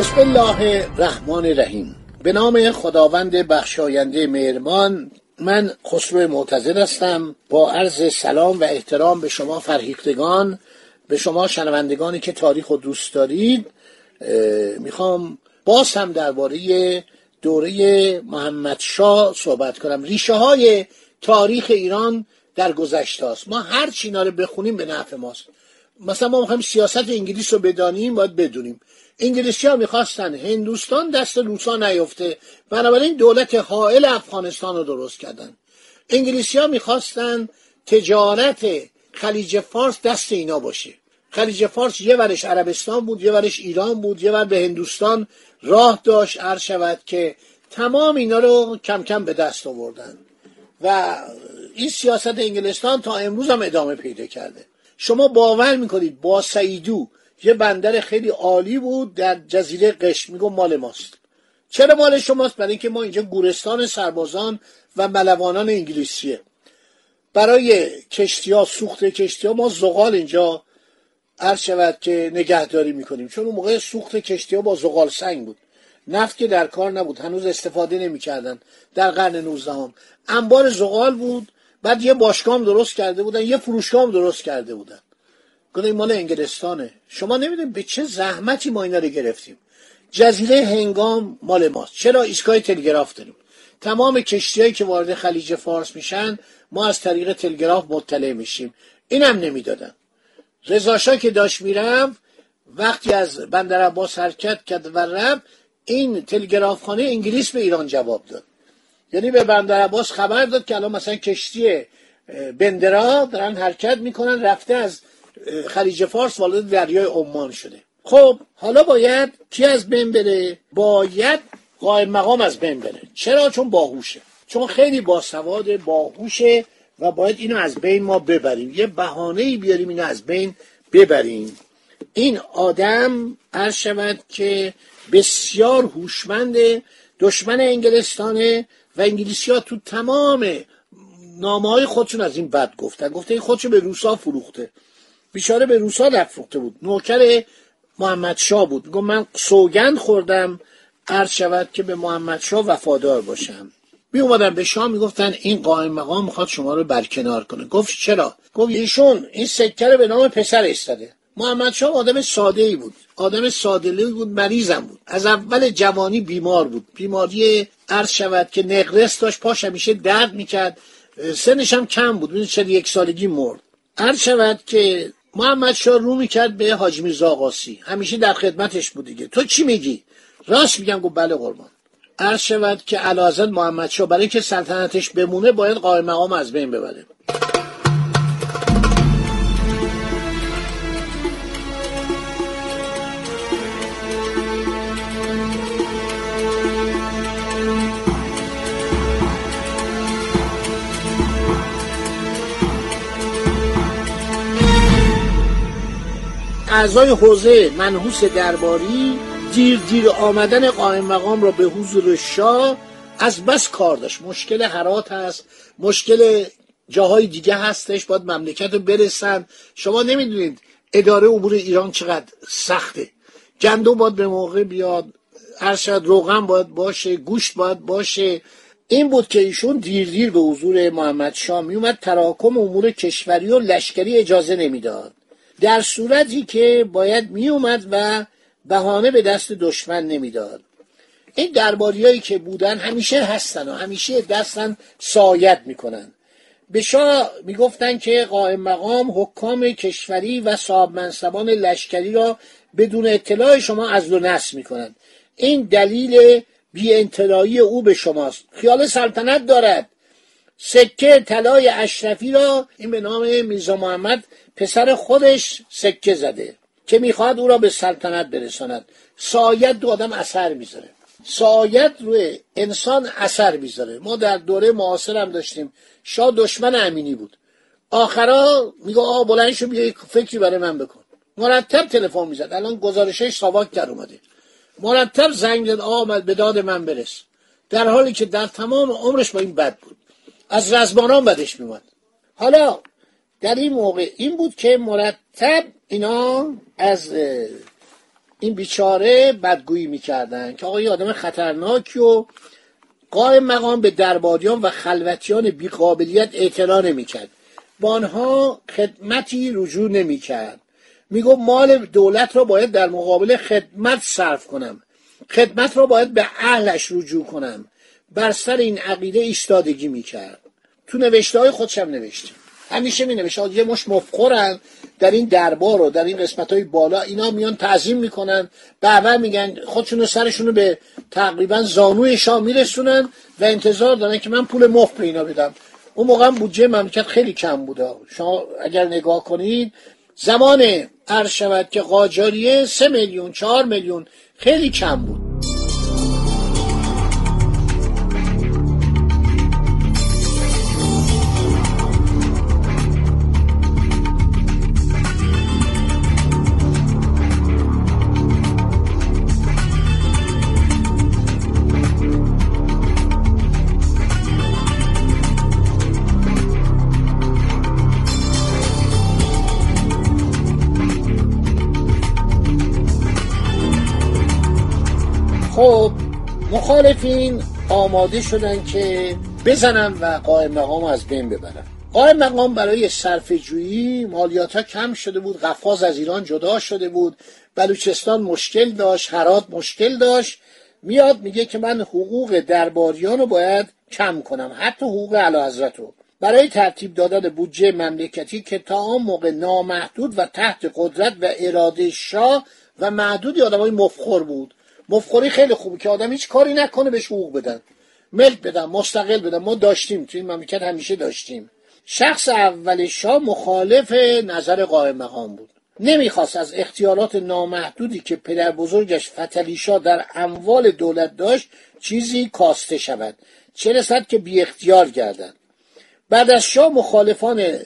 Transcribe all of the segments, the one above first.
بسم الله الرحمن الرحیم. به نام خداوند بخشاینده مهربان من خسرو معتزد هستم. با عرض سلام و احترام به شما فرهیختگان به شما شنوندگانی که تاریخ رو دوست دارید می‌خوام باز هم درباره دوره محمد شاه صحبت کنم. ریشه های تاریخ ایران در گذشته است. ما هر چی رو بخونیم به نفع ماست. مثلا ما می‌خوایم سیاست انگلیس رو بدانیم باید بدونیم. انگلیسی ها می‌خواستن هندوستان دست روسا نیفته بنابراین دولت حائل افغانستان رو درست کردن. انگلیسی ها می‌خواستن تجارت خلیج فارس دست اینا باشه. خلیج فارس یه ورش عربستان بود یه ورش ایران بود یه ور به هندوستان راه داشت عرض شود که تمام اینا رو کم کم به دست آوردن. و این سیاست انگلستان تا امروز هم ادامه پیدا کرده. شما باور می‌کنید با سیدو یه بندر خیلی عالی بود در جزیره قش میگم مال ماست. چرا مال شماست؟ برای اینکه ما اینجا گورستان سربازان و ملوانان انگلیسیه. برای کشتی ها سوخت کشتی ها ما زغال اینجا عرض شود که نگهداری می‌کنیم. چون اون موقع سوخت کشتی ها با زغال سنگ بود. نفت که در کار نبود. هنوز استفاده نمی‌کردن. در قرن 19 هم. انبار زغال بود. بعد یه باشگاه درست کرده بودن یه فروشگاه درست کرده بودن. گفتم مال انگلستانه. شما نمی‌دونید به چه زحمتی ما اینا رو گرفتیم. جزیره هنگام مال ماست. چرا ایستگاه تلگراف داریم؟ تمام کشتیهایی که وارد خلیج فارس میشن ما از طریق تلگراف مطلع میشیم. اینم نمی‌دادن. رضا که داشت میرم وقتی از بندر عباس حرکت کرد و رفت این تلگراف خانه انگلیس به ایران جواب داد. یعنی به بندر عباس خبر داد که الان مثلا کشتی بندرا دارن حرکت می‌کنن رفته از خلیج فارس وارد دریای عمان شده. خب حالا باید کی از بین بره؟ باید قائم مقام از بین بره. چرا؟ چون باهوشه. چون خیلی باسواد باهوشه و باید اینو از بین ما ببریم. یه بهانه ای بیاریم اینو از بین ببریم. این آدم عرض شود که بسیار هوشمند دشمن انگلستانه و انگلیسی ها تو تمام نامه های خودشون از این بد گفتن. گفته این خودشو به روسا فروخته. بیچاره به روسا نفروخته بود. نوکر محمد شاه بود. میگم من سوگند خوردم عرض شود که به محمد شاه وفادار باشم. می اومدن به شاه می‌گفتن این قائم مقام می‌خواد شما رو برکنار کنه. گفت چرا؟ گفت ایشون این سکه رو به نام پسر استاده محمد شاه آدم ساده ای بود. آدم ساده بود مریضم بود. از اول جوانی بیمار بود. بیماری عرض شود که نقرس داشت پاش همیشه درد می‌کرد. سنش هم کم بود ببینید چه یک سالگی مرد. عرض شود که محمد شاه رو می‌کرد به حاج میرزا آقاسی. همیشه در خدمتش بود دیگه. تو چی میگی؟ راست میگم گفت بله قربان. عرض شود که علازت محمد شاه برای که سلطنتش بمونه باید قائم مقام از بین ببره. اعضای حوزه منحوس درباری دیر دیر آمدن قائم مقام را به حضور شاه از بس کار داشت. مشکل حرات هست مشکل جاهای دیگه هستش باید مملکت رو برسن. شما نمی‌دونید اداره امور ایران چقدر سخته. گندم باید به موقع بیاد ارشد روغن باید باشه گوشت باید باشه. این بود که ایشون دیر دیر به حضور محمد شاه میومد تراکم امور کشوری و لشکری اجازه نمی‌داد. در صورتی که باید میومد و بهانه به دست دشمن نمی‌داد. این درباریایی که بودن همیشه هستن و همیشه دستن سایت می‌کنن. به شاه می‌گفتن که قائم مقام حکام کشوری و صاحب منصبان لشکری را بدون اطلاع شما از و نس می‌کنند. این دلیل بی انطلاعی او به شماست. خیال سلطنت دارد. سکه طلای اشرفی را این به نام میرزا محمد پسر خودش سکه زده که می‌خواد او را به سلطنت برساند. سایت دو آدم اثر می‌ذاره. سایت روی انسان اثر می‌ذاره. ما در دوره معاصر هم داشتیم. شاه دشمن امینی بود. آخرا میگه آقا بلند شو بیا فکری برای من بکن. مرتب تلفن می‌زد. الان گزارشش ساواک در اومده. مرتب زنگ زد آمد به داد من برس. در حالی که در تمام عمرش با این بد بود. از رزمانان بدش میومد حالا در این موقع این بود که مرتب اینا از این بیچاره بدگویی می‌کردن که آقا یه آدم خطرناکی و قائم مقام به درباریان و خلوتیان بیقابلیت اعتنا نمی‌کرد. با آنها خدمتی رجوع نمی‌کرد. میگو مال دولت را باید در مقابل خدمت صرف کنم. خدمت را باید به اهلش رجوع کنم. بر سر این عقیده ایستادگی می‌کرد. تو نوشته های خودشم نوشته. همیشه می نوشته یه مش مفخورن در این دربار و در این قسمت های بالا اینا میان تعظیم می‌کنن بعد میگن خودشونو سرشونو به تقریبا زانوی شاه میرسونن و انتظار دارن که من پول مفت به اینا بدم. اون موقع بودجه مملکت خیلی کم بوده. شما اگر نگاه کنید زمان عرض شود که قاجاریه سه میلیون چهار میلیون خیلی کم بود. مخالفین آماده شدن که بزنن و قائم مقام از بین ببرن. قائم مقام برای صرف جویی مالیات ها کم شده بود قفاز از ایران جدا شده بود. بلوچستان مشکل داشت هرات مشکل داشت. میاد میگه که من حقوق درباریان رو باید کم کنم حتی حقوق اعلی رو. برای ترتیب دادن بودجه مملکتی که تا آن موقع نامحدود و تحت قدرت و اراده شاه و معدودی آدمای مفخور بود. مفخوری خیلی خوبه که آدم هیچ کاری نکنه بهش حقوق بدن. ملک بدن مستقل بدن. ما داشتیم تو این مملکت همیشه داشتیم. شخص اول شاه مخالف نظر قائم مقام بود. نمی‌خواست از اختیارات نامحدودی که پدر بزرگش فتلیشا در اموال دولت داشت چیزی کاسته شود. چه رسد که بی اختیار گردد. بعد از شاه مخالفان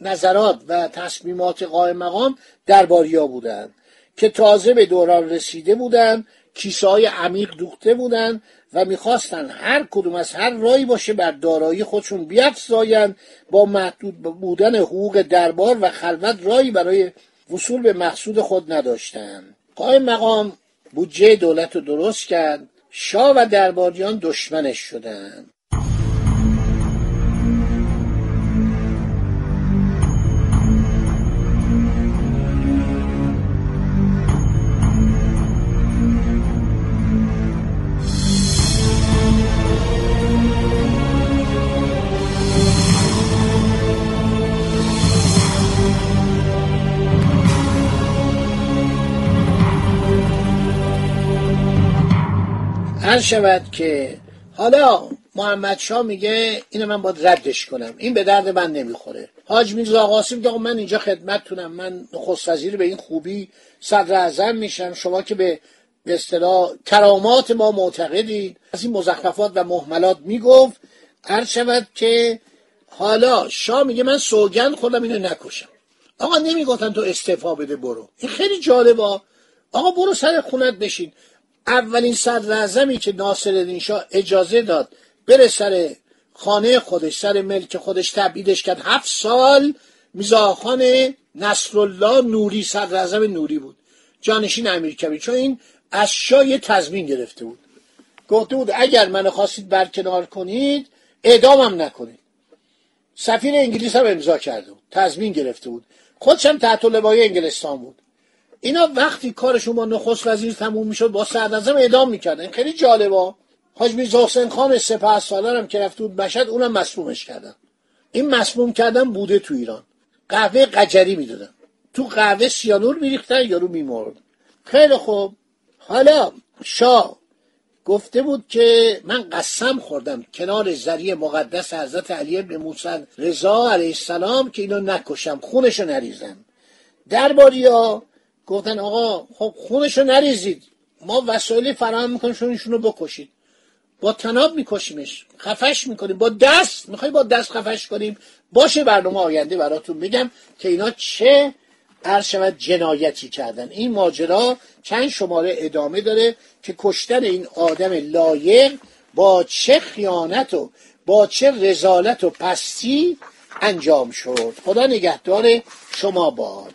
نظرات و تصمیمات قائم مقام درباریا بودند که تازه به دوران رسیده بودند کیسه های عمیق دوخته بودند و می‌خواستن هر کدوم از هر رایی باشه بر دارایی خودشون بیافزایند با محدود بودن حقوق دربار و خلوت رایی برای وصول به مقصود خود نداشتند. قائم مقام بودجه دولت رو درست کرد. شاه و درباریان دشمنش شدند. هر شود که حالا محمد شاه میگه اینو من باید ردش کنم. این به درد من نمی‌خوره. حاج میرزا قاسم میگه من اینجا خدمتتونم. من نخست وزیر به این خوبی صدر اعظم میشم. شما که به به اصطلاح کرامات ما معتقدید. از این مزخرفات و محملات می‌گفت. هر شود که حالا شاه میگه من سوگند خودم اینو نکشم. آقا نمی‌گفتن تو استعفا بده برو. این خیلی جالبه. آقا برو سر خونت بشین. اولین صدر که ناصر شاه اجازه داد بره سر خانه خودش سر ملک خودش تبعیدش کرد هفت سال میزاخان نصرالله نوری صدر نوری بود. جانشین امیر کبیر. چون این از شاه یه گرفته بود. گفته بود اگر منو خواستید برکنار کنید اعدامم نکنید. سفیر انگلیس هم امضا کرده بود. تضمین گرفته بود. خودش هم تحت لوای انگلستان بود. اینا وقتی کارشون با نخست وزیر تموم می‌شد با سردازم اعدام می‌کردن. خیلی جالبا حاج میرزا حسین خان سپه سالار هم که رفته بود مشهد اونم مسمومش کردن. این مسموم کردن بوده تو ایران. قهوه قجری می‌دادن. تو قهوه سیانور میریختن یارو میمرد. خیلی خوب. حالا شاه گفته بود که من قسم خوردم کنار زری مقدس حضرت علی ابن موسی رضا علیه السلام که اینو نکشم خونشو نریزم. درباریا گفتن آقا خب خونشو نریزید. ما وسایلی فراهم می‌کنیم شون رو بکشید. با تناب میکشیمش خفش می‌کنیم. با دست می‌خوای با دست خفش کنیم؟ باشه برنامه آینده براتون بگم که اینا چه عرض شود جنایتی کردن. این ماجرا چند شماره ادامه داره که کشتن این آدم لایق با چه خیانت و با چه رزالت و پستی انجام شد. خدا نگهدار شما باد.